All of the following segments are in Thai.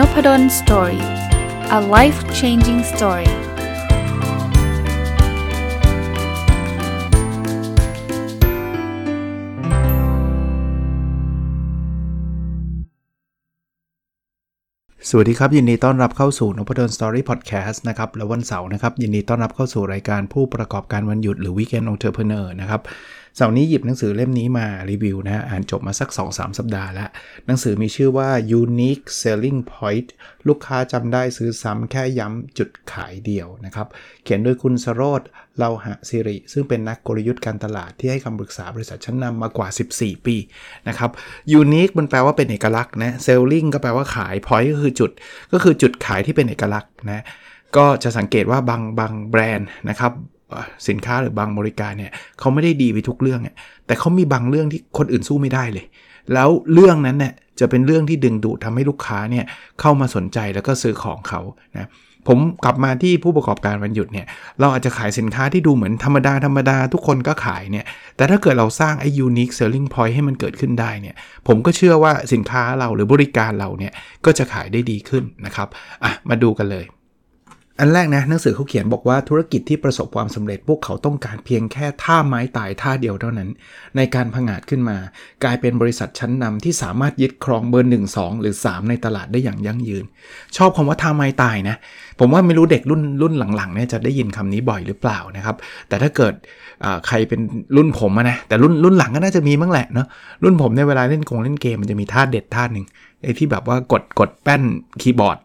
Nopadol Story a life changing story สวัสดีครับ ยินดีต้อนรับเข้าสู่นพดล Story พอดแคสต์นะครับ แล้ววันเสาร์นะครับ ยินดีต้อนรับเข้าสู่รายการผู้ประกอบการวันหยุดหรือ Weekend Entrepreneur นะครับ เสาร์นี้หยิบหนังสือเล่มนี้มารีวิวนะอ่านจบมาสัก 2-3 สัปดาห์แล้ว หนังสือมีชื่อว่า Unique Selling Point ลูกค้าจำได้ซื้อซ้ำแค่ย้ำจุดขายเดียวนะครับ เขียนโดยคุณสโรธเลาหะสิริ ซึ่งเป็นนักกลยุทธ์การตลาดที่ให้คำปรึกษาบริษัทชั้นนำมากว่า 14 ปีนะครับ Unique มันแปลว่าเป็นเอกลักษณ์นะ Selling ก็แปลว่าขาย Point ก็คือจุด ก็คือจุดขายที่เป็นเอกลักษณ์นะก็จะสังเกตว่าบางบางแบรนด์นะครับ สินค้าหรือบางบริการเนี่ยเขาไม่ได้ดีไปทุกเรื่องแต่เขามีบางเรื่องที่คนอื่นสู้ไม่ได้เลย แล้วเรื่องนั้นเนี่ยจะเป็นเรื่องที่ดึงดูดทาให้ลูกค้าเนี่ยเข้ามาสนใจแล้วก็ซื้อของเขานะผมกลับมาที่ผู้ประกอบการวันหยุดเนี่ยเราอาจจะขายสินค้าที่ดูเหมือนธรรมดาธรรมดาทุกคนก็ขายเนี่ยแต่ถ้าเกิดเราสร้างไอ้ unique selling point ให้มันเกิดขึ้นได้เนี่ยผมก็เชื่อว่าสินค้าเราหรือบริการเราเนี่ยก็จะขายได้ดีขึ้นนะครับอะมาดูกันเลย อันแรกนะหนังสือเขาเขียนบอกว่าธุรกิจที่ประสบความสำเร็จพวกเขาต้องการเพียงแค่ท่าไม้ตายท่าเดียวเท่านั้น ในการผงาดขึ้นมา กลายเป็นบริษัทชั้นนำที่สามารถยึดครองเบอร์1 2หรือ 3 ในตลาดได้อย่างยั่งยืน ชอบคำว่าท่าไม้ตายนะ ผมว่าไม่รู้เด็กรุ่นรุ่นหลังๆเนี่ยจะได้ยินคำนี้บ่อยหรือเปล่านะครับ แต่ถ้าเกิดใครเป็นรุ่นผมนะแต่รุ่นรุ่นหลังก็น่าจะมีมั้งแหละเนาะรุ่นผมในเวลาเล่นกงเล่นเกมมันจะมีท่าเด็ดท่าหนึ่งไอ้ที่แบบว่ากดกดแป้นคีย์บอร์ด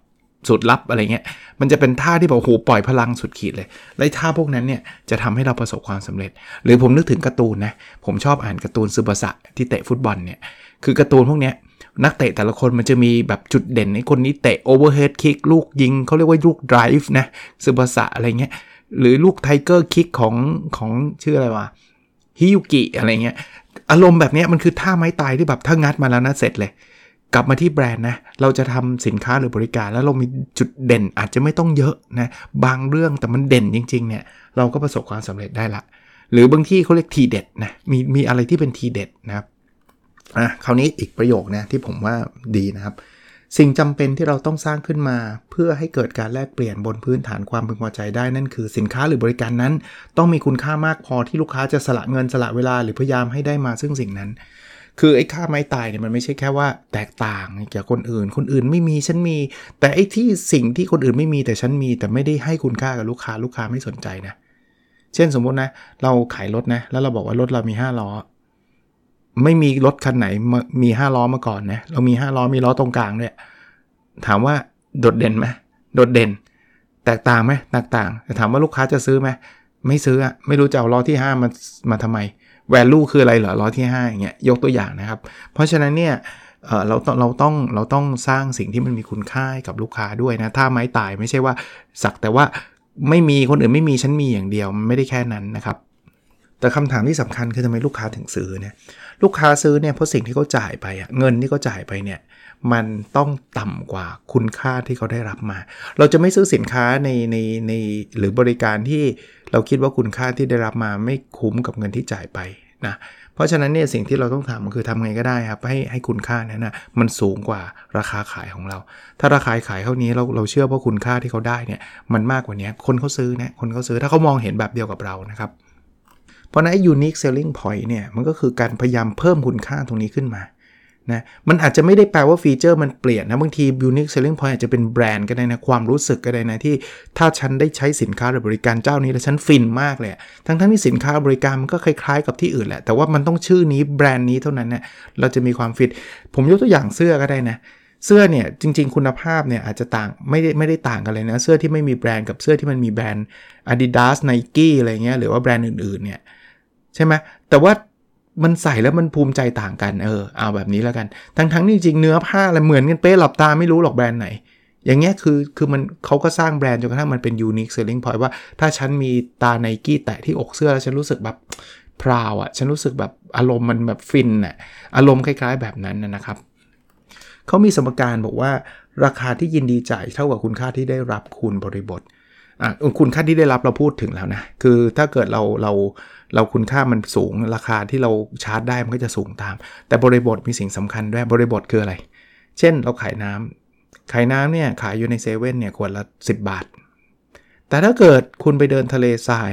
สุดลับอะไรเงี้ย มันจะเป็นท่าที่แบบโหปล่อยพลังสุดขีดเลย และท่าพวกนั้นเนี่ยจะทำให้เราประสบความสำเร็จ หรือผมนึกถึงการ์ตูนนะ ผมชอบอ่านการ์ตูนซูบาสะที่เตะฟุตบอลเนี่ย คือการ์ตูนพวกเนี้ยนักเตะแต่ละคนมันจะมีแบบจุดเด่นในคนนี้เตะ overhead kick ลูกยิงเขาเรียกว่าลูก drive นะซูบาสะอะไรเงี้ย หรือลูก tiger kick ของของชื่ออะไรวะฮิยุกิอะไรเงี้ย อารมณ์แบบนี้มันคือท่าไม้ตายที่แบบถ้างัดมาแล้วนะเสร็จเลย กลับมาที่แบรนด์นะ เราจะทำสินค้าหรือบริการ แล้วเรามีจุดเด่นอาจจะไม่ต้องเยอะนะ บางเรื่องแต่มันเด่นจริง ๆ เนี่ย เราก็ประสบความสำเร็จได้ละ หรือบางที่เขาเรียกทีเด็ดนะ มีมีอะไรที่เป็นทีเด็ดนะครับอะคราวนี้อีกประโยคนะที่ผมว่าดีนะครับ สิ่งจำเป็นที่เราต้องสร้างขึ้นมา เพื่อให้เกิดการแลกเปลี่ยนบนพื้นฐานความพึงพอใจได้นั่นคือสินค้าหรือบริการนั้น ต้องมีคุณค่ามากพอที่ลูกค้าจะสละเงินสละเวลาหรือพยายามให้ได้มาซึ่งสิ่งนั้น คือไอ้ค่าไม้ตายเนี่ยมันไม่ใช่แค่ว่าแตกต่างจากคนอื่น คนอื่นไม่มีฉันมี แต่ไอ้ที่สิ่งที่คนอื่นไม่มีแต่ฉันมี แต่ไม่ได้ให้คุณค่ากับลูกค้าลูกค้าไม่สนใจนะ เช่นสมมุตินะ เราขายรถนะ แล้วเราบอกว่ารถเรามี 5 ล้อ ไม่มีรถคันไหนมี 5 ล้อมาก่อนนะ เรามี 5 ล้อมีล้อตรงกลางเนี่ยถามว่าโดดเด่นไหมโดดเด่น แตกต่างไหมแตกต่างแต่ถามว่าลูกค้าจะซื้อไหมไม่ซื้ออะไม่รู้จะเอาล้อที่ 5 มามาทำไม value คืออะไรเหรอล้อที่5อย่างเงี้ยยกตัวอย่างนะครับ เพราะฉะนั้นเนี่ยเราต้องเราต้องเราต้องสร้างสิ่งที่มันมีคุณค่ากับลูกค้าด้วยนะ ถ้าไม้ตายไม่ใช่ว่าสักแต่ว่าไม่มีคนอื่นไม่มีฉันมีอย่างเดียวมันไม่ได้แค่นั้นนะครับ แต่คำถามที่สำคัญคือทำไมลูกค้าถึงซื้อเนี่ยลูกค้าซื้อเนี่ยเพราะสิ่งที่เขาจ่ายไปอะเงินที่เขาจ่ายไปเนี่ย มันต้องต่ำกว่าคุณค่าที่เขาได้รับมา เราจะไม่ซื้อสินค้าในในในหรือบริการที่เราคิดว่าคุณค่าที่ได้รับมาไม่คุ้มกับเงินที่จ่ายไปนะเพราะฉะนั้นเนี่ยสิ่งที่เราต้องทำคือทำไงก็ได้ครับให้ให้คุณค่านั้นนะมันสูงกว่าราคาขายของเรา ถ้าราคาขายเท่านี้เราเราเชื่อว่าคุณค่าที่เขาได้เนี่ยมันมากกว่านี้คนเขาซื้อนะคนเขาซื้อถ้าเขามองเห็นแบบเดียวกับเรานะครับ เพราะนั้น unique selling point เนี่ยมันก็คือการพยายามเพิ่มคุณค่าตรงนี้ขึ้นมา นะมันอาจจะไม่ได้แปลว่าฟีเจอร์มันเปลี่ยนนะ บางที unique selling point อาจจะเป็นแบรนด์ก็ได้นะ ความรู้สึกก็ได้นะ ที่ถ้าฉันได้ใช้สินค้าหรือบริการเจ้านี้แล้วฉันฟินมากเลย ทั้งทั้งที่สินค้าบริการมันก็คล้ายๆ กับที่อื่นแหละ แต่ว่ามันต้องชื่อนี้แบรนด์นี้เท่านั้นเนะี่ยเราจะมีความฟินผมยกตัวอย่างเสื้อก็ได้นะเสื้อเนี่ยจริง ๆ คุณภาพเนี่ยอาจจะต่างไม่ได้ไม่ได้ต่างกันเลยนะ เสื้อที่ไม่มีแบรนด์กับเสื้อที่มันมีแบรนด์ Adidas Nike อะไรเงี้ยหรือว่าแบรนด์อื่นๆเนี่ยใช่ไหมแต่ว่า มันใส่แล้วมันภูมิใจต่างกันเออเอาแบบนี้แล้วกัน ทั้งทั้งนี่จริงเนื้อผ้าอะไรเหมือนกันเป๊ะหลับตาไม่รู้หรอกแบรนด์ไหน อย่างเงี้ยคือคือมันเขาก็สร้างแบรนด์จนกระทั่งมันเป็น unique selling point ว่าถ้าฉันมีตาไนกี้แตะที่อกเสื้อแล้วฉันรู้สึกแบบ proud อะฉันรู้สึกแบบอารมณ์มันแบบฟินอะอารมณ์คล้าย ๆ แบบนั้นนะครับเขามีสมการบอกว่าราคาที่ยินดีจ่ายเท่ากับคุณค่าที่ได้รับคูณบริบทอะคุณค่าที่ได้รับเราพูดถึงแล้วนะ คือถ้าเกิดเราเรา เราคุณค่ามันสูงราคาที่เราชาร์จได้มันก็จะสูงตาม แต่บริบทมีสิ่งสำคัญด้วยบริบทคืออะไร เช่นเราขายน้ำขายน้ำเนี่ยขายอยู่ในเซเว่นเนี่ยขวดละ 10 บาท แต่ถ้าเกิดคุณไปเดินทะเลทราย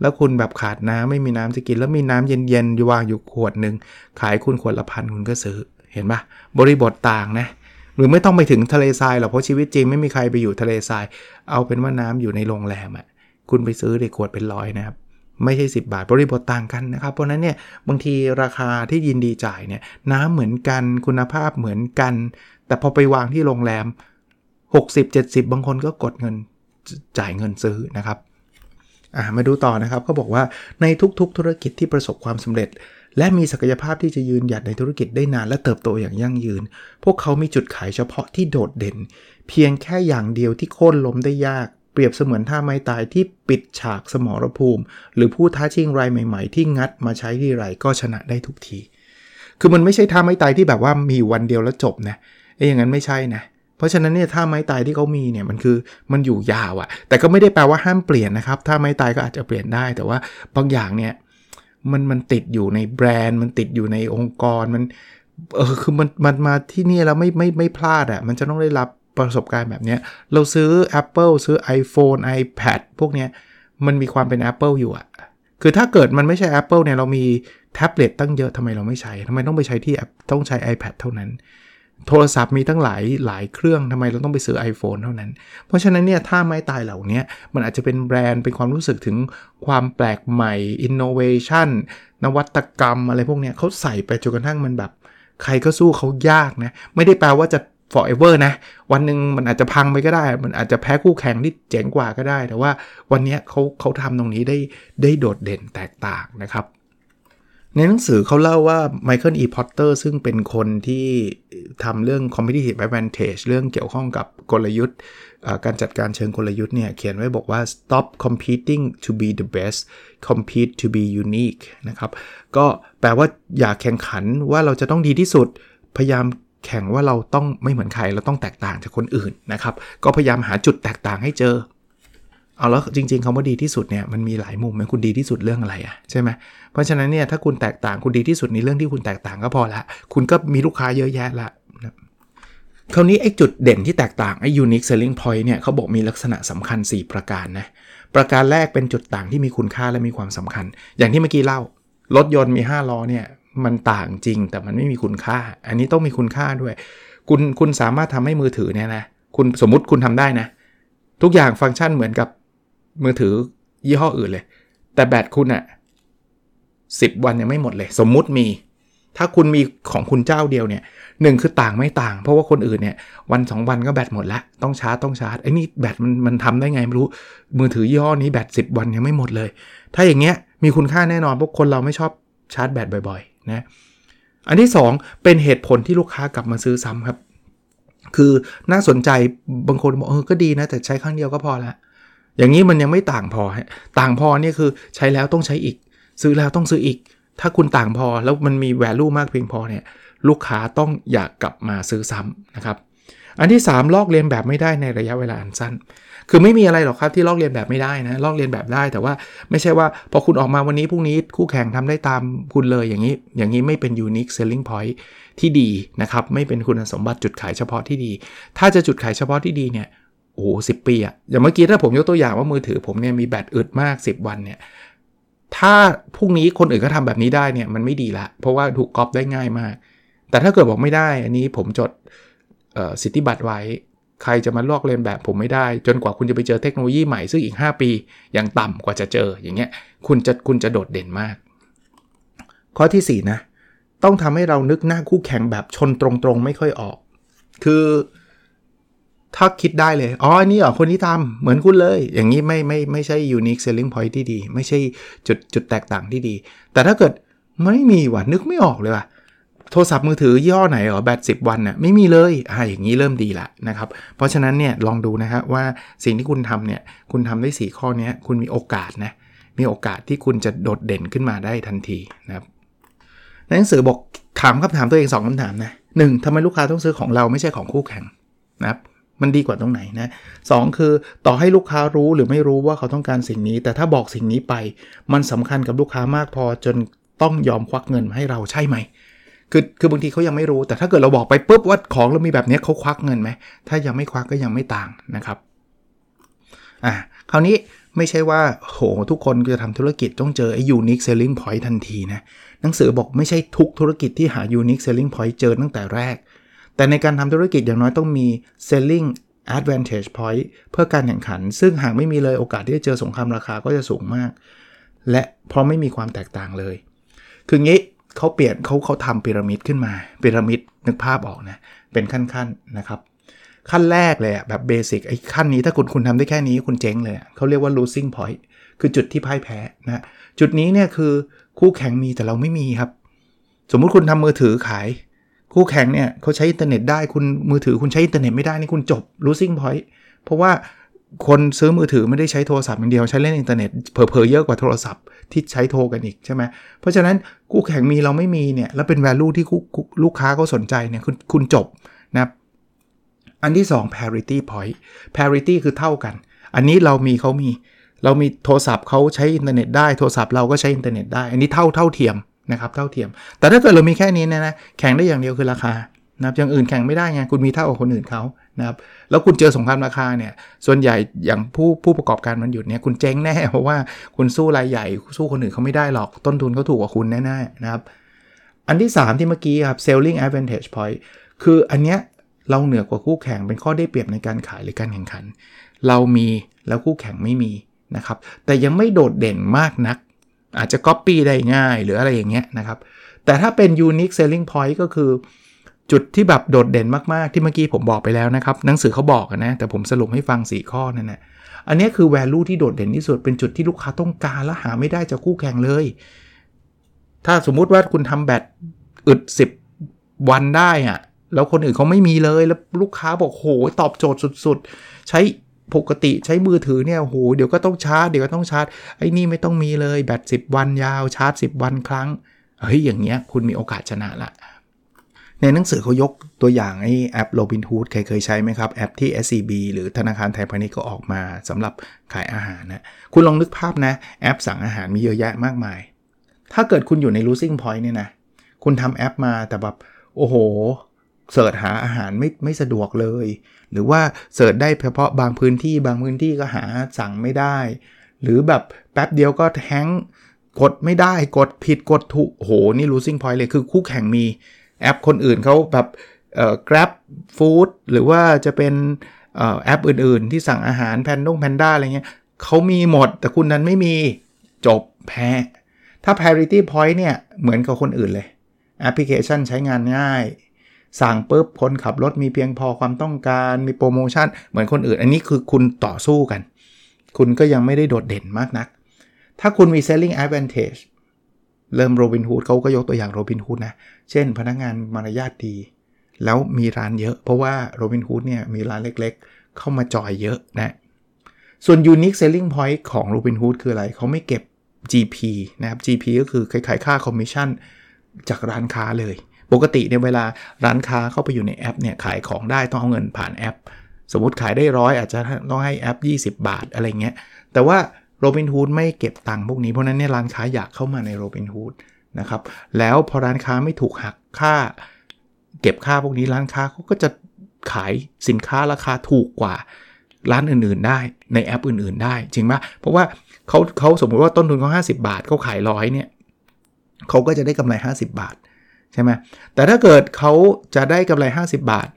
แล้วคุณแบบขาดน้ำไม่มีน้ำจะกิน แล้วมีน้ำเย็นๆอยู่วางอยู่ขวดหนึ่งขายคุณขวดละพันคุณก็ซื้อเห็นปะบริบทต่างนะหรือไม่ต้องไปถึงทะเลทรายหรอกเพราะชีวิตจริงไม่มีใครไปอยู่ทะเลทราย เอาเป็นว่าน้ำอยู่ในโรงแรมอะ่ะคุณไปซื้อในขวดเป็นร้อยนะครับ ไม่ใช่ 10 บาทบริบทต่างกันนะครับ เพราะนั้นเนี่ยบางทีราคาที่ยินดีจ่ายเนี่ยน้ำเหมือนกันคุณภาพเหมือนกัน แต่พอไปวางที่โรงแรม 60-70 บางคนก็กดเงินจ่ายเงินซื้อนะครับมาดูต่อนะครับก็บอกว่าในทุกๆธุรกิจที่ประสบความสำเร็จ และมีศักยภาพที่จะยืนหยัดในธุรกิจได้นานและเติบโตอย่างยั่งยืน พวกเขามีจุดขายเฉพาะที่โดดเด่น เพียงแค่อย่างเดียวที่โค่นล้มได้ยาก เปรียบเสมือนท่าไม้ตายที่ปิดฉากสมรภูมิ หรือผู้ท้าชิงรายใหม่ ๆ ที่งัดมาใช้ที่ไรก็ชนะได้ทุกที คือมันไม่ใช่ท่าไม้ตายที่แบบว่ามีวันเดียวแล้วจบนะไอ้อย่างนั้นไม่ใช่นะเพราะฉะนั้นเนี่ยท่าไม้ตายที่เขามีเนี่ยมันคือมันอยู่ยาวอะแต่ก็ไม่ได้แปลว่าห้ามเปลี่ยนนะครับท่าไม้ตายก็อาจจะเปลี่ยนได้แต่ว่าบางอย่างเนี่ยมันมันติดอยู่ในแบรนด์ มันติดอยู่ในองค์กรมันเออคือมันมันมาที่นี่แล้วไม่ไม่ไม่พลาดอะ่ะมันจะต้องได้รับ ประสบการณ์แบบนี้เราซื้อ Apple ซื้อ iPhone iPad พวกนี้มันมีความเป็น Apple อยู่อะคือถ้าเกิดมันไม่ใช่ Apple เนี่ยเรามีแท็บเล็ตตั้งเยอะทำไมเราไม่ใช้ทำไมต้องไปใช้ที่ต้องใช้ iPad เท่านั้น โทรศัพท์มีตั้งหลายหลายเครื่องทำไมเราต้องไปซื้อ iPhone เท่านั้น เพราะฉะนั้นเนี่ยถ้าไม่ตายเหล่านี้มันอาจจะเป็นแบรนด์เป็นความรู้สึกถึงความแปลกใหม่ innovation นวัตกรรมอะไรพวกนี้เขาใส่ไปจนกระทั่งมันแบบ ใครก็สู้เขายากนะไม่ได้แปลว่าจะ forever นะ วันหนึ่งมันอาจจะพังไปก็ได้ มันอาจจะแพ้คู่แข่งที่เจ๋งกว่าก็ได้ แต่ว่าวันนี้เขาเขาทำตรงนี้ได้ได้โดดเด่นแตกต่างนะครับ ในหนังสือเขาเล่าว่าไมเคิลอีพอตเตอร์ซึ่งเป็นคนที่ทำเรื่อง competitive advantage เรื่องเกี่ยวข้องกับกลยุทธ์ การจัดการเชิงกลยุทธ์เนี่ยเขียนไว้บอกว่า stop competing to be the best compete to be unique นะครับ ก็แปลว่าอย่าแข่งขันว่าเราจะต้องดีที่สุดพยายาม แข่งว่าเราต้องไม่เหมือนใครเราต้องแตกต่างจากคนอื่นนะครับ ก็พยายามหาจุดแตกต่างให้เจอ เอาแล้วจริงๆคาว่าดีที่สุดเนี่ยมันมีหลายมุมมันคุณดีที่สุดเรื่องอะไรอะใช่ไหมเพราะฉะนั้นเนี่ยถ้าคุณแตกต่างคุณดีที่สุดในเรื่องที่คุณแตกต่างก็พอละ คุณก็มีลูกค้าเยอะแยะละคราวนี้ไอ้จุดเด่นที่แตกต่างไอ้ unique selling point เนี่ยเขาบอกมีลักษณะสำคัญ 4 ประการนะประการแรกเป็นจุดต่างที่มีคุณค่าและมีความสำคัญ อย่างที่เมื่อกี้เล่ารถยนต์มี 5 ล้อเนี่ย มันต่างจริงแต่มันไม่มีคุณค่า อันนี้ต้องมีคุณค่าด้วย คุณคุณสามารถทำให้มือถือเนี่ยนะคุณสมมติคุณทำได้นะ ทุกอย่างฟังก์ชันเหมือนกับมือถือยี่ห้ออื่นเลย แต่แบตคุณอะสิบวันยังไม่หมดเลย สมมุติมี ถ้าคุณมีของคุณเจ้าเดียวเนี่ยหนึ่งคือต่างไม่ต่าง เพราะว่าคนอื่นเนี่ยวันสองวันก็แบตหมดละต้องชาร์จต้องชาร์จไอ้นี่แบตมันมันทำได้ไงไม่รู้มือถือยี่ห้อนี้แบตสิบวันยังไม่หมดเลย ถ้าอย่างเงี้ยมีคุณค่าแน่นอนพราะคนเราไม่ชอบชาร์จแบตบ่อย นะอันที่ 2 เป็นเหตุผลที่ลูกค้ากลับมาซื้อซ้ำครับ คือน่าสนใจบางคนบอกเออก็ดีนะ แต่ใช้ครั้งเดียวก็พอละอย่างนี้มันยังไม่ต่างพอต่างพอเนี่ยคือใช้แล้วต้องใช้อีก ซื้อแล้วต้องซื้ออีก ถ้าคุณต่างพอแล้วมันมี value มากเพียงพอเนี่ยลูกค้าต้องอยากกลับมาซื้อซ้ำนะครับ อันที่ 3 ลอกเลียนแบบไม่ได้ในระยะเวลาอันสั้น คือไม่มีอะไรหรอกครับที่ลอกเรียนแบบไม่ได้นะลอกเรียนแบบได้แต่ว่าไม่ใช่ว่าพอคุณออกมาวันนี้พรุ่งนี้คู่แข่งทำได้ตามคุณเลยอย่างนี้อย่างนี้ไม่เป็น unique selling point ที่ดีนะครับไม่เป็นคุณสมบัติจุดขายเฉพาะที่ดี ถ้าจะจุดขายเฉพาะที่ดีเนี่ยโอ้สิปีอะอย่างเมื่อกี้ถ้าผมยกตัวอย่างว่ามือถือผมเนี่ยมีแบตอึดมาก 10 วันเนี่ยถ้าพรุ่งนี้คนอื่นก็ทำแบบนี้ได้เนี่ยมันไม่ดีละเพราะว่าถูกก๊อปได้ง่ายมาก แต่ถ้าเกิดบอกไม่ได้ อันนี้ผมจดสิทธิบัตรไว้ ใครจะมาลอกเลียนแบบผมไม่ได้ จนกว่าคุณจะไปเจอเทคโนโลยีใหม่ซึ่งอีก 5 ปีอย่างต่ำกว่าจะเจออย่างเงี้ยคุณจะคุณจะโดดเด่นมาก ข้อที่4นะต้องทำให้เรานึกหน้าคู่แข่งแบบชนตรงๆไม่ค่อยออก คือถ้าคิดได้เลย อ๋ออันนี้เหรอ คนที่ทำเหมือนคุณเลย อย่างนี้ไม่ไม่ไม่ใช่ unique selling point ที่ดี ไม่ใช่จุดจุดแตกต่างที่ดี แต่ถ้าเกิดไม่มีว่ะ นึกไม่ออกเลยว่ะ โทรศัพท์มือถือย่อไหนหรอแบตสิวันน่ะไม่มีเลยอ่าอย่างนี้เริ่มดีละนะครับ เพราะฉะนั้นเนี่ยลองดูนะฮะว่าสิ่งที่คุณทำเนี่ยคุณทำได้ 4 ข้อนี้คุณมีโอกาสนะมีโอกาสที่คุณจะโดดเด่นขึ้นมาได้ทันทีนะครับในหนังสือบอกถามคำถามตัวเอง2คำถามนะหนึ่งทำไมลูกค้าต้องซื้อของเราไม่ใช่ของคู่แข่งนะครับมันดีกว่าตรงไหนนะสคือต่อให้ลูกค้ารู้หรือไม่รู้ว่าเขาต้องการสิ่งนี้ แต่ถ้าบอกสิ่งนี้ไป มันสำคัญกับลูกค้ามากพอจนต้องยอมควักเงินมาให้เราใช่ไหม คือคือบางทีเขายังไม่รู้ แต่ถ้าเกิดเราบอกไปปุ๊บว่าของเรามีแบบนี้เขาควักเงินไหมถ้ายังไม่ควักก็ยังไม่ต่างนะครับอะคราวนี้ไม่ใช่ว่าโหทุกคนจะทำธุรกิจต้องเจอไอ้ unique selling point ทันทีนะหนังสือบอกไม่ใช่ทุกธุรกิจที่หา unique selling point เจอตั้งแต่แรก แต่ในการทำธุรกิจอย่างน้อยต้องมี selling advantage point เพื่อการแข่งขัน ซึ่งหากไม่มีเลยโอกาสที่จะเจอสงครามราคาก็จะสูงมาก และเพราะไม่มีความแตกต่างเลย คืองี้ เขาเปลี่ยนเขาเขาทำพีระมิดขึ้นมาพีระมิดนึกภาพออกนะเป็นขั้นๆนนะครับ ขั้นแรกเลยแบบเบสิกไอ้ขั้นนี้ถ้าคุณคุณทำได้แค่นี้คุณเจ๊งเลยเขาเรียกว่า losing point คือจุดที่พ่ายแพ้นะจุดนี้เนี่ยคือคู่แข่งมีแต่เราไม่มีครับ สมมุติคุณทำมือถือขาย คู่แข่งเนี่ยเขาใช้อินเทอร์เน็ตได้คุณมือถือคุณใช้อินเทอร์เน็ตไม่ได้นี่คุณจบ losing point เพราะว่า คนซื้อมือถือไม่ได้ใช้โทรศัพท์อย่างเดียวใช้เล่นอินเทอร์เน็ตเผลอๆเยอะกว่าโทรศัพท์ที่ใช้โทรกันอีกใช่ไหมเพราะฉะนั้นคู่แข่งมีเราไม่มีเนี่ยแล้วเป็น value ที่ลูกค้าเขาสนใจเนี่ยคุณคุณจบนะอันที่ 2 parity point parity คือเท่ากัน อันนี้เรามีเขามี เรามีโทรศัพท์เขาใช้อินเทอร์เน็ตได้โทรศัพท์เราก็ใช้อินเทอร์เน็ตได้ อันนี้เท่าเท่าเทียมนะครับเท่าเทียม แต่ถ้าเกิดเรามีแค่นี้นะนะแข่งได้อย่างเดียวคือราคานะครับอย่างอื่นแข่งไม่ได้ไงคุณมีเท่ากับคนอื่นเขา นะครับแล้วคุณเจอสงครามราคาเนี่ยส่วนใหญ่อย่างผู้ผู้ประกอบการมันหยุดเนี่ยคุณเจ๊งแน่ เพราะว่าคุณสู้รายใหญ่สู้คนอื่นเขาไม่ได้หรอกต้นทุนเขาถูกกว่าคุณแน่ๆนะครับ อันที่ 3 ที่เมื่อกี้ครับ selling advantage point คืออันเนี้ยเราเหนือกว่าคู่แข่งเป็นข้อได้เปรียบในการขายหรือการแข่งขัน เรามีแล้วคู่แข่งไม่มีนะครับแต่ยังไม่โดดเด่นมากนัก อาจจะ copy ได้ง่ายหรืออะไรอย่างเงี้ยนะครับแต่ถ้าเป็น unique selling point ก็คือ จุดที่แบบโดดเด่นมาก ๆ ที่เมื่อกี้ผมบอกไปแล้วนะครับ หนังสือเขาบอกนะ แต่ผมสรุปให้ฟัง 4 ข้อนั่นแหละอันนี้คือ value ที่โดดเด่นที่สุดเป็นจุดที่ลูกค้าต้องการและหาไม่ได้จากคู่แข่งเลย ถ้าสมมุติว่าคุณทำแบตอึด 10 วันได้อะแล้วคนอื่นเขาไม่มีเลยแล้วลูกค้าบอกโหตอบโจทย์สุด ๆ ใช้ปกติใช้มือถือเนี่ยโหเดี๋ยวก็ต้องชาร์จเดี๋ยวก็ต้องชาร์จไอ้นี่ไม่ต้องมีเลยแบต10 วันยาวชาร์จ 10 วันครั้งเฮ้ยอย่างเงี้ยคุณมีโอกาสชนะละ ในหนังสือเขายกตัวอย่างไอ้แอป Robinhood ใครเคยใช้ไหมครับ แอปที่ SCB หรือธนาคารไทยพาณิชย์ก็ออกมาสำหรับขายอาหารนะคุณลองนึกภาพนะ แอปสั่งอาหารมีเยอะแยะมากมาย ถ้าเกิดคุณอยู่ใน losing point เนี่ยนะ คุณทำแอปมาแต่แบบ โอ้โหเสิร์ชหาอาหารไม่ไม่สะดวกเลย หรือว่าเสิร์ชได้เฉพาะบางพื้นที่บางพื้นที่ก็หาสั่งไม่ได้ หรือแบบแป๊บเดียวก็แฮงกดไม่ได้กดผิดกดถูกโหนี่ losing point เลยคือคู่แข่งมี แอปคนอื่นเขาแบบเอ่อ Grab Food หรือว่าจะเป็นแอปอื่นๆ ที่สั่งอาหารแพนด้งแพนด้าอะไรเงี้ยเขามีหมดแต่คุณนั้นไม่มีจบแพ้ ถ้า parity point เนี่ย เหมือนกับคนอื่นเลย แอปพลิเคชันใช้งานง่าย สั่งปุ๊บคนขับรถมีเพียงพอความต้องการมีโปรโมชั่น เหมือนคนอื่น อันนี้คือคุณต่อสู้กัน คุณก็ยังไม่ได้โดดเด่นมากนัก ถ้าคุณมี selling advantage เริ่มโรบินฮูดเขาก็ยกตัวอย่างโรบินฮูดนะ เช่น พนักงานมารยาทดี แล้วมีร้านเยอะเพราะว่าโรบินฮูดเนี่ยมีร้านเล็กๆ เข้ามาจอยเยอะนะ ส่วน unique selling point ของ Robinhood คืออะไร เขาไม่เก็บ GP นะครับ GP ก็คือคล้ายค่าคอมมิชชั่นจากร้านค้าเลย ปกติในเวลาร้านค้าเข้าไปอยู่ในแอปเนี่ยขายของได้ต้องเอาเงินผ่านแอป สมมติขายได้ร้อยอาจจะต้องให้แอป 20 บาทอะไรเงี้ย แต่ว่า โรบินฮูดไม่เก็บตังค์พวกนี้เพราะนั้นเนี่ยร้านค้าอยากเข้ามาในโรบินฮูดนะครับแล้วพอร้านค้าไม่ถูกหักค่า เก็บค่าพวกนี้ร้านค้าเขาก็จะขายสินค้าราคาถูกกว่าร้านอื่นๆ ได้ในแอปอื่นๆ ได้จริงไหมเพราะว่าเขาเขาสมมุติว่าต้นทุนเขา50 บาทเขาขายร้อยเนี่ยเขาก็จะได้กำไร 50 บาทใช่ไหมแต่ถ้าเกิดเขาจะได้กำไร 50 บาท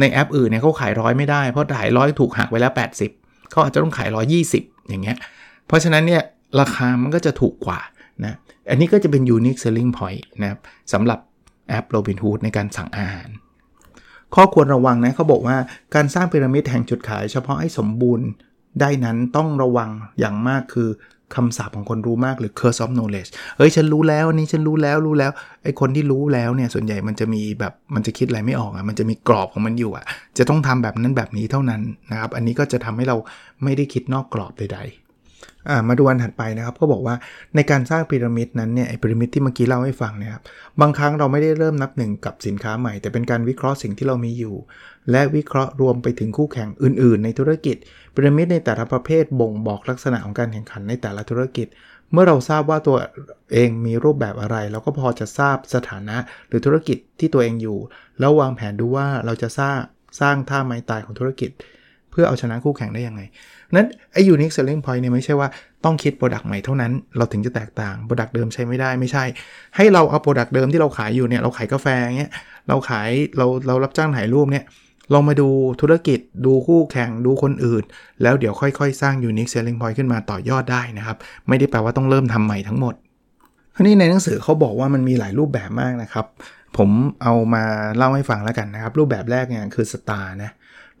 ในแอปอื่นเนี่ยเขาขายร้อยไม่ได้เพราะขายร้อยถูกหักไว้แล้ว 80เขาอาจจะต้องขายร้อยยี่สิบอย่างเงี้ย เพราะฉะนั้นเนี่ยราคามันก็จะถูกกว่านะอันนี้ก็จะเป็น unique selling point นะครับสำหรับแอป Robinhood ในการสั่งอาหาร ข้อควรระวังนะเขาบอกว่าการสร้างพีระมิดแห่งจุดขาย เฉพาะให้สมบูรณ์ได้นั้นต้องระวังอย่างมากคือคำสาปของคนรู้มากหรือ curse of knowledge เฮ้ย ฉันรู้แล้วนี่ฉันรู้แล้วรู้แล้วไอ้คนที่รู้แล้วเนี่ยส่วนใหญ่มันจะมีแบบมันจะคิดอะไรไม่ออกอะมันจะมีกรอบของมันอยู่อะจะต้องทำแบบนั้นแบบนี้เท่านั้นนะครับอันนี้ก็จะทำให้เราไม่ได้คิดนอกกรอบใดๆ มาดูอันถัดไปนะครับก็บอกว่าในการสร้างพีระมิดนั้นเนี่ยไอพีระมิดที่เมื่อกี้เล่าให้ฟังนะครับบางครั้งเราไม่ได้เริ่มนับหนึ่งกับสินค้าใหม่ แต่เป็นการวิเคราะห์สิ่งที่เรามีอยู่ และวิเคราะห์รวมไปถึงคู่แข่งอื่น ๆ ในธุรกิจพีระมิดในแต่ละประเภทบ่งบอกลักษณะของการแข่งขันในแต่ละธุรกิจ เมื่อเราทราบว่าตัวเองมีรูปแบบอะไร เราก็พอจะทราบสถานะหรือธุรกิจที่ตัวเองอยู่ แล้ววางแผนดูว่าเราจะสร้างสร้างท่าไม้ตายของธุรกิจ เพื่อเอาชนะคู่แข่งได้ยังไง นั้นไอ้ unique selling point เนี่ยไม่ใช่ว่าต้องคิด product ใหม่เท่านั้น เราถึงจะแตกต่าง product เดิมใช้ไม่ได้ไม่ใช่ ให้เราเอา product เดิมที่เราขายอยู่เนี่ยเราขายกาแฟเงี้ยเราขายเราเรารับจ้างถ่ายรูปเนี่ยลองมาดูธุรกิจดูคู่แข่งดูคนอื่น แล้วเดี๋ยวค่อยๆ สร้าง unique selling point ขึ้นมาต่อยอดได้นะครับ ไม่ได้แปลว่าต้องเริ่มทำใหม่ทั้งหมดคราวนี้ในหนังสือเขาบอกว่ามันมีหลายรูปแบบมากนะครับ ผมเอามาเล่าให้ฟังแล้วกันนะครับ รูปแบบแรกเนี่ยคือ star นะ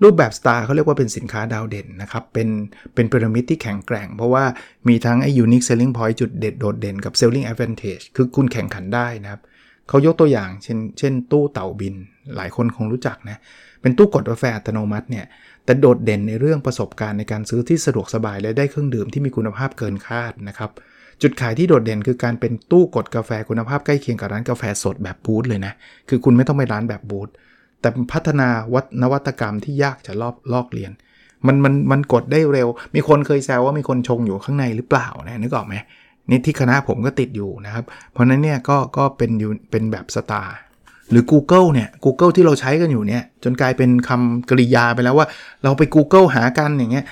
รูปแบบ Star เขาเรียกว่าเป็นสินค้าดาวเด่นนะครับ เป็นเป็นพีระมิดที่แข็งแกร่ง เพราะว่ามีทั้งไอ้ unique selling point จุดเด็ดโดดเด่นกับ selling advantage คือคุณแข่งขันได้นะครับเขายกตัวอย่างเช่นเช่น ตู้เต่าบิน หลายคนคงรู้จักนะ เป็นตู้กดกาแฟอัตโนมัติเนี่ย แต่โดดเด่นในเรื่องประสบการณ์ในการซื้อที่สะดวกสบายและได้เครื่องดื่มที่มีคุณภาพเกินคาดนะครับจุดขายที่โดดเด่นคือการเป็นตู้กดกาแฟคุณภาพใกล้เคียงกับร้านกาแฟสดแบบบูธเลยนะ คือคุณไม่ต้องไปร้านแบบบูธ แต่พัฒนาวัฒนวัตกรรมที่ยากจะลอกลอกเรียน มันมันมันกดได้เร็ว มีคนเคยแซวว่ามีคนชงอยู่ข้างในหรือเปล่านะนึกออกไหมนี่ที่คณะผมก็ติดอยู่นะครับ เพราะนั้นเนี่ยก็ก็เป็นอยู่เป็นแบบสตาร์หรือ Google เนี่ย Google ที่เราใช้กันอยู่เนี่ย จนกลายเป็นคำกริยาไปแล้วว่า เราไป Google หากันอย่างเงี้ย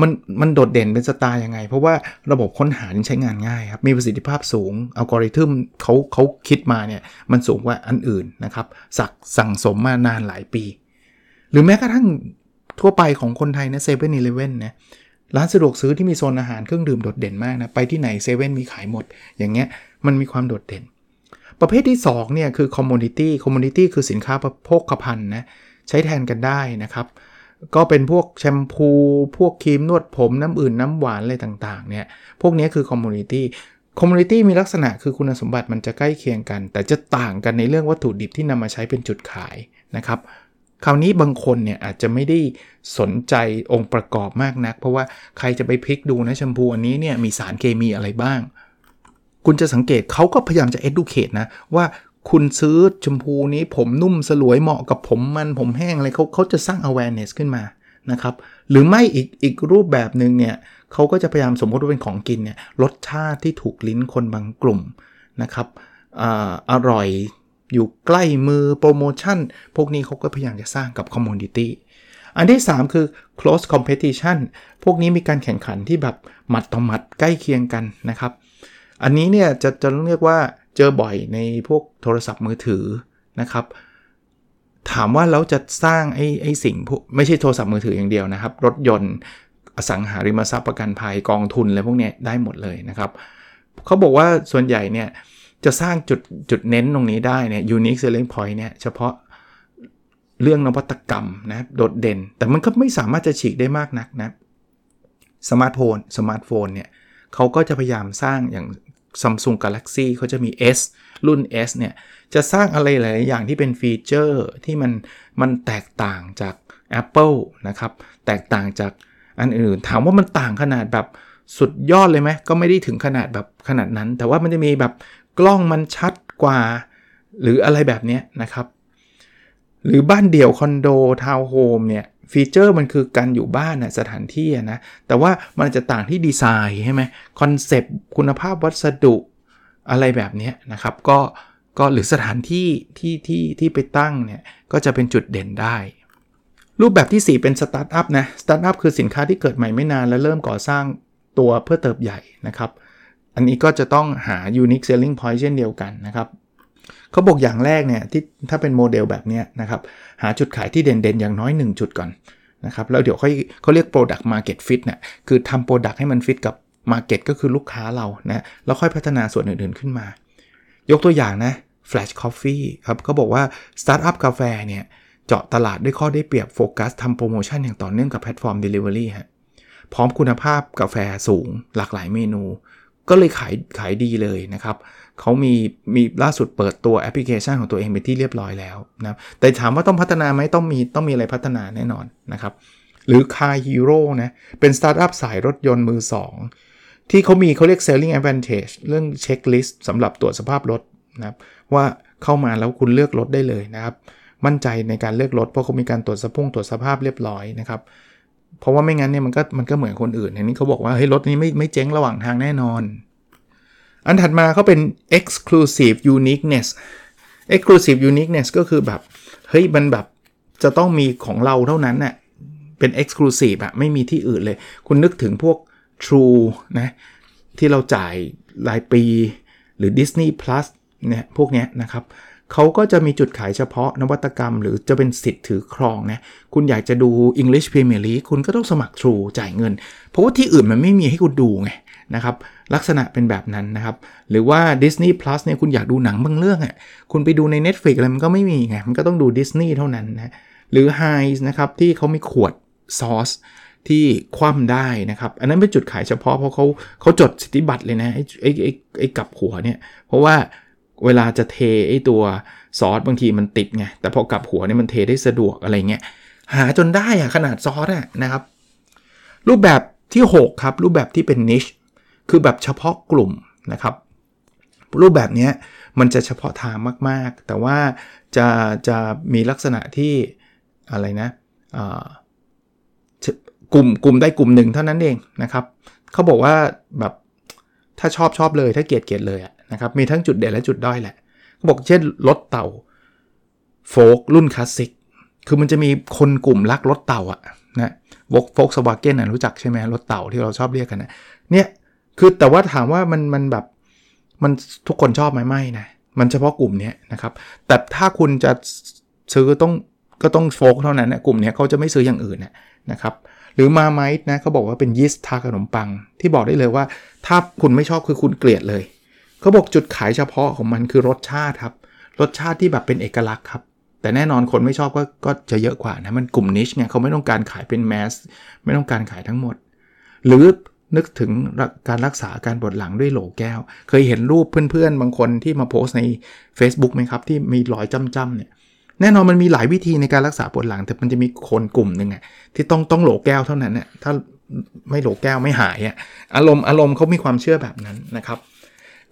มันมันโดดเด่นเป็นสไตล์ยังไง เพราะว่าระบบค้นหาใช้งานง่ายครับ มีประสิทธิภาพสูงอัลกอริทึมเขาเขาคิดมาเนี่ย มันสูงกว่าอันอื่นนะครับสักสั่งสมมานานหลายปี หรือแม้กระทั่งทั่วไปของคนไทยนะเซเว่นอีเลเว่นนะร้านสะดวกซื้อที่มีโซนอาหารเครื่องดื่มโดดเด่นมากนะไปที่ไหนเซเว่นมีขายหมด อย่างเงี้ยมันมีความโดดเด่น ประเภทที่ 2 เนี่ยคือ commodity commodity คือสินค้าโภคภัณฑ์นะใช้แทนกันได้นะครับ ก็เป็นพวกแชมพู พวกครีมนวดผมน้ำดื่มน้ำหวานอะไรต่างๆเนี่ย พวกนี้คือ commodity commodity มีลักษณะคือคุณสมบัติมันจะใกล้เคียงกัน แต่จะต่างกันในเรื่องวัตถุดิบที่นำมาใช้เป็นจุดขายนะครับคราวนี้บางคนเนี่ยอาจจะไม่ได้สนใจองค์ประกอบมากนัก เพราะว่าใครจะไปพลิกดูนะแชมพูอันนี้เนี่ยมีสารเคมีอะไรบ้าง คุณจะสังเกตเขาก็พยายามจะ educate นะว่า คุณซื้อแชมพูนี้ผมนุ่มสลวยเหมาะกับผมมันผมแห้งอะไรเขาเขาจะสร้าง awareness ขึ้นมานะครับหรือไม่อีกอีกรูปแบบหนึ่งเนี่ยเขาก็จะพยายามสมมติว่าเป็นของกินเนี่ยรสชาติที่ถูกลิ้นคนบางกลุ่มนะครับออร่อยอยู่ใกล้มือโปรโมชั่น พวกนี้เขาก็พยายามจะสร้างกับ community อันที่ 3 คือ close competition พวกนี้มีการแข่งขันที่แบบหมัดต่อหมัดใกล้เคียงกันนะครับ อันนี้เนี่ยจะจะเรียกว่า เจอบ่อยในพวกโทรศัพท์มือถือนะครับ ถามว่าเราจะสร้างไอ้ไอ้สิ่งพวกไม่ใช่โทรศัพท์มือถืออย่างเดียวนะครับ รถยนต์อสังหาริมทรัพย์ประกันภัยกองทุนอะไรพวกนี้ได้หมดเลยนะครับเขาบอกว่าส่วนใหญ่เนี่ยจะสร้างจุดจุดเน้นตรงนี้ได้เนี่ย unique selling point เนี่ยเฉพาะเรื่องนวัตกรรมนะโดดเด่น แต่มันก็ไม่สามารถจะฉีกได้มากนักนะสมาร์ทโฟนสมาร์ทโฟนเนี่ยเขาก็จะพยายามสร้างอย่าง Samsung Galaxy เขาจะมี S รุ่น S เนี่ย จะสร้างอะไรหลายอย่างที่เป็นฟีเจอร์ที่มันมันแตกต่างจาก Apple นะครับ แตกต่างจากอันอื่น ถามว่ามันต่างขนาดแบบสุดยอดเลยไหมก็ไม่ได้ถึงขนาดแบบขนาดนั้น แต่ว่ามันจะมีแบบกล้องมันชัดกว่า หรืออะไรแบบนี้นะครับ หรือบ้านเดี่ยวคอนโดทาวน์โฮมเนี่ย ฟีเจอร์มันคือการอยู่บ้านนะสถานที่นะ แต่ว่ามันจะต่างที่ดีไซน์ใช่ไหมคอนเซปต์คุณภาพวัสดุอะไรแบบนี้นะครับ ก็ก็หรือสถานที่ที่ที่ที่ไปตั้งเนี่ย ก็จะเป็นจุดเด่นได้ รูปแบบที่ 4 เป็นสตาร์ทอัพนะสตาร์ทอัพคือสินค้าที่เกิดใหม่ไม่นาน แล้วเริ่มก่อสร้างตัวเพื่อเติบใหญ่นะครับ อันนี้ก็จะต้องหา unique selling point เช่นเดียวกันนะครับ เขาบอกอย่างแรกเนี่ยที่ถ้าเป็นโมเดลแบบนี้นะครับหาจุดขายที่เด่นๆ อย่างน้อย 1 จุดก่อนนะครับแล้วเดี๋ยวค่อยเขาเรียก product market fit เนี่ยคือทำ product ให้มันฟิตกับ market ก็คือลูกค้าเรานะแล้วค่อยพัฒนาส่วนอื่นๆขึ้นมา ยกตัวอย่างนะ Flash Coffee ครับเขาบอกว่า Startup กาแฟเนี่ยเจาะตลาดด้วยข้อได้เปรียบโฟกัสทำโปรโมชั่นอย่างต่อเนื่องกับแพลตฟอร์ม Delivery ฮะพร้อมคุณภาพกาแฟสูงหลากหลายเมนู ก็เลยขายขายดีเลยนะครับเขามีมีล่าสุดเปิดตัวแอปพลิเคชันของตัวเองเป็นที่เรียบร้อยแล้วนะแต่ถามว่าต้องพัฒนาไหมต้องมีต้องมีอะไรพัฒนาแน่นอนนะครับหรือ Car Hero นะเป็นสตาร์ทอัพสายรถยนต์มือ 2 ที่เขามีเขาเรียก selling advantage เรื่อง checklist สำหรับตรวจสภาพรถนะครับว่าเข้ามาแล้วคุณเลือกรถได้เลยนะครับ มั่นใจในการเลือกรถเพราะเขามีการตรวจสพุ่งตรวจสภาพเรียบร้อยนะครับ เพราะว่าไม่งั้นเนี่ยมันก็มันก็เหมือนคนอื่นอย่างนี้เขาบอกว่าเฮ้ยรถนี้ไม่ไม่เจ๊งระหว่างทางแน่นอน อันถัดมาเขาเป็น exclusive uniqueness exclusive uniqueness ก็คือแบบเฮ้ยมันแบบจะต้องมีของเราเท่านั้นน่ะเป็น exclusive อะไม่มีที่อื่นเลย คุณนึกถึงพวก True นะที่เราจ่ายรายปีหรือ Disney Plus เนี่ยพวกเนี้ยนะครับ เขาก็จะมีจุดขายเฉพาะนวัตกรรม หรือจะเป็นสิทธิ์ถือครองนะ คุณอยากจะดู English Premier League คุณก็ต้องสมัคร True จ่ายเงิน เพราะว่าที่อื่นมันไม่มีให้คุณดูไงนะครับ ลักษณะเป็นแบบนั้นนะครับ หรือว่า Disney Plus เนี่ยคุณอยากดูหนังบางเรื่องอะคุณไปดูใน Netflix อะไรมันก็ไม่มีไง มันก็ต้องดู Disney เท่านั้นนะ หรือ h i นะครับที่เขามีขวดซอสที่คว่ำได้นะครับ อันนั้นเป็นจุดขายเฉพาะเพราะเขาเขาจดสิทธิบัตรเลยนะไอ้ไอ้ไอ้ไอ้กับหัวเนี่ย เพราะว่า เวลาจะเทไอตัวซอสบางทีมันติดไง แต่พอกลับหัวเนี่ยมันเทได้สะดวกอะไรเงี้ย หาจนได้อะขนาดซอสอะนะครับ รูปแบบที่ 6 ครับ รูปแบบที่เป็นนิชคือแบบเฉพาะกลุ่มนะครับ รูปแบบนี้มันจะเฉพาะทางมาก ๆ แต่ว่าจะจะมีลักษณะที่อะไรนะกลุ่มกลุ่มได้กลุ่มหนึ่งเท่านั้นเองนะครับเขาบอกว่าแบบ ถ้าชอบชอบเลยถ้าเกลียดเกลียดเลยนะครับมีทั้งจุดเด่นและจุดด้อยแหละเขาบอกเช่นรถเต่าโฟกรุ่นคลาสสิกคือมันจะมีคนกลุ่มรักรถเต่าอะนะวกโฟกสวาเกนรู้จักใช่ไหมรถเต่าที่เราชอบเรียกกันนะเนี่ยคือแต่ว่าถามว่ามันมันแบบมันทุกคนชอบไหมไม่นะมันเฉพาะกลุ่มนี้นะครับ แต่ถ้าคุณจะซื้อต้องก็ต้องโฟกเท่านั้นนะกลุ่มนี้เขาจะไม่ซื้ออย่างอื่นนะครับ หรือมาไมท์นะเขาบอกว่าเป็นยีสต์ทาขนมปัง ที่บอกได้เลยว่า ถ้าคุณไม่ชอบคือคุณเกลียดเลยเขาบอกจุดขายเฉพาะของมันคือรสชาติครับ รสชาติที่แบบเป็นเอกลักษณ์ครับ แต่แน่นอนคนไม่ชอบก็ก็จะเยอะกว่านะมันกลุ่มนิชเนี่ยเขาไม่ต้องการขายเป็นแมสไม่ต้องการขายทั้งหมด หรือนึกถึงการรักษาการปวดหลังด้วยโหลแก้ว เคยเห็นรูปเพื่อนๆ บางคนที่มาโพสใน Facebook ไหมครับ ที่มีรอยจ้ำๆเนี่ย แน่นอนมันมีหลายวิธีในการรักษาปวดหลัง แต่มันจะมีคนกลุ่มหนึ่งอะที่ต้องต้องโหลแก้วเท่านั้นเนี่ยถ้าไม่โหลแก้วไม่หายอะอารมณ์อารมณ์เขามีความเชื่อแบบนั้นนะครับ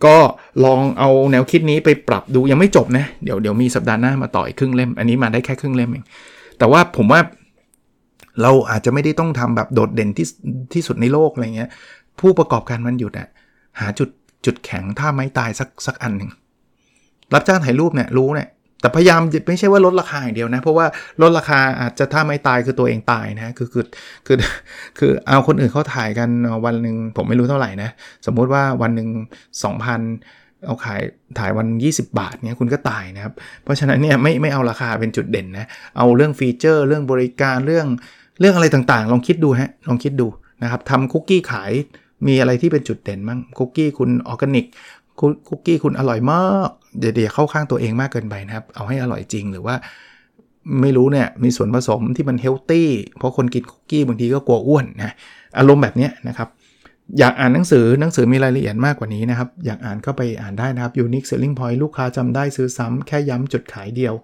ก็ลองเอาแนวคิดนี้ไปปรับดูยังไม่จบนะ เดี๋ยวเดี๋ยวมีสัปดาห์หน้ามาต่อยครึ่งเล่ม อันนี้มาได้แค่ครึ่งเล่มเองแต่ว่าผมว่าเราอาจจะไม่ได้ต้องทำแบบโดดเด่นที่ที่สุดในโลกอะไรเงี้ย ผู้ประกอบการมันหยุดอะหาจุดจุดแข็งถ้าไม่ตายสักสักอันหนึ่งรับจ้างถ่ายรูปเนี่ยรู้เนี่ย แต่พยายามไม่ใช่ว่าลดราคาอย่างเดียวนะ เพราะว่าลดราคาอาจจะถ้าไม่ตายคือตัวเองตายนะคือคือคือคือเอาคนอื่นเขาถ่ายกันวันหนึ่งผมไม่รู้เท่าไหร่นะ สมมุติว่าวันหนึ่ง2,000 เอาขายถ่ายวัน 20 บาทเนี่ยคุณก็ตายนะครับ เพราะฉะนั้นเนี่ยไม่ไม่เอาราคาเป็นจุดเด่นนะ เอาเรื่องฟีเจอร์ เรื่องบริการเรื่องเรื่องอะไรต่างๆ ลองคิดดูฮะลองคิดดูนะครับทำคุกกี้ขายมีอะไรที่เป็นจุดเด่นมั้งคุกกี้คุณออร์แกนิก คุกกี้คุณอร่อยมากเดี๋ยวเข้าข้างตัวเองมากเกินไปนะครับ เอาให้อร่อยจริงหรือว่า ไม่รู้เนี่ยมีส่วนผสมที่มันเฮลตี้เพราะคนกินคุกกี้บางทีก็กลัวอ้วนนะอารมณ์แบบนี้นะครับอยากอ่านหนังสือหนังสือมีรายละเอียดมากกว่านี้นะครับ อยากอ่านก็ไปอ่านได้นะครับ Unique Selling Point ลูกค้าจำได้ซื้อซ้ำแค่ย้ำจุดขายเดียว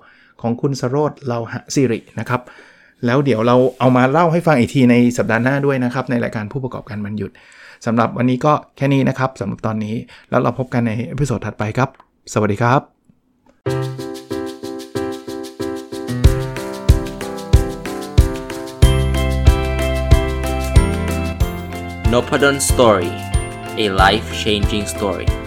ของคุณสโรธเราหะสิรินะครับ แล้วเดี๋ยวเราเอามาเล่าให้ฟังอีกทีในสัปดาห์หน้าด้วยนะครับ ในรายการผู้ประกอบการมันหยุด สำหรับวันนี้ก็แค่นี้นะครับสำหรับตอนนี้แล้วเราพบกันใน episode ถัดไปครับ สวัสดีครับ n o p a d o n Story a life changing story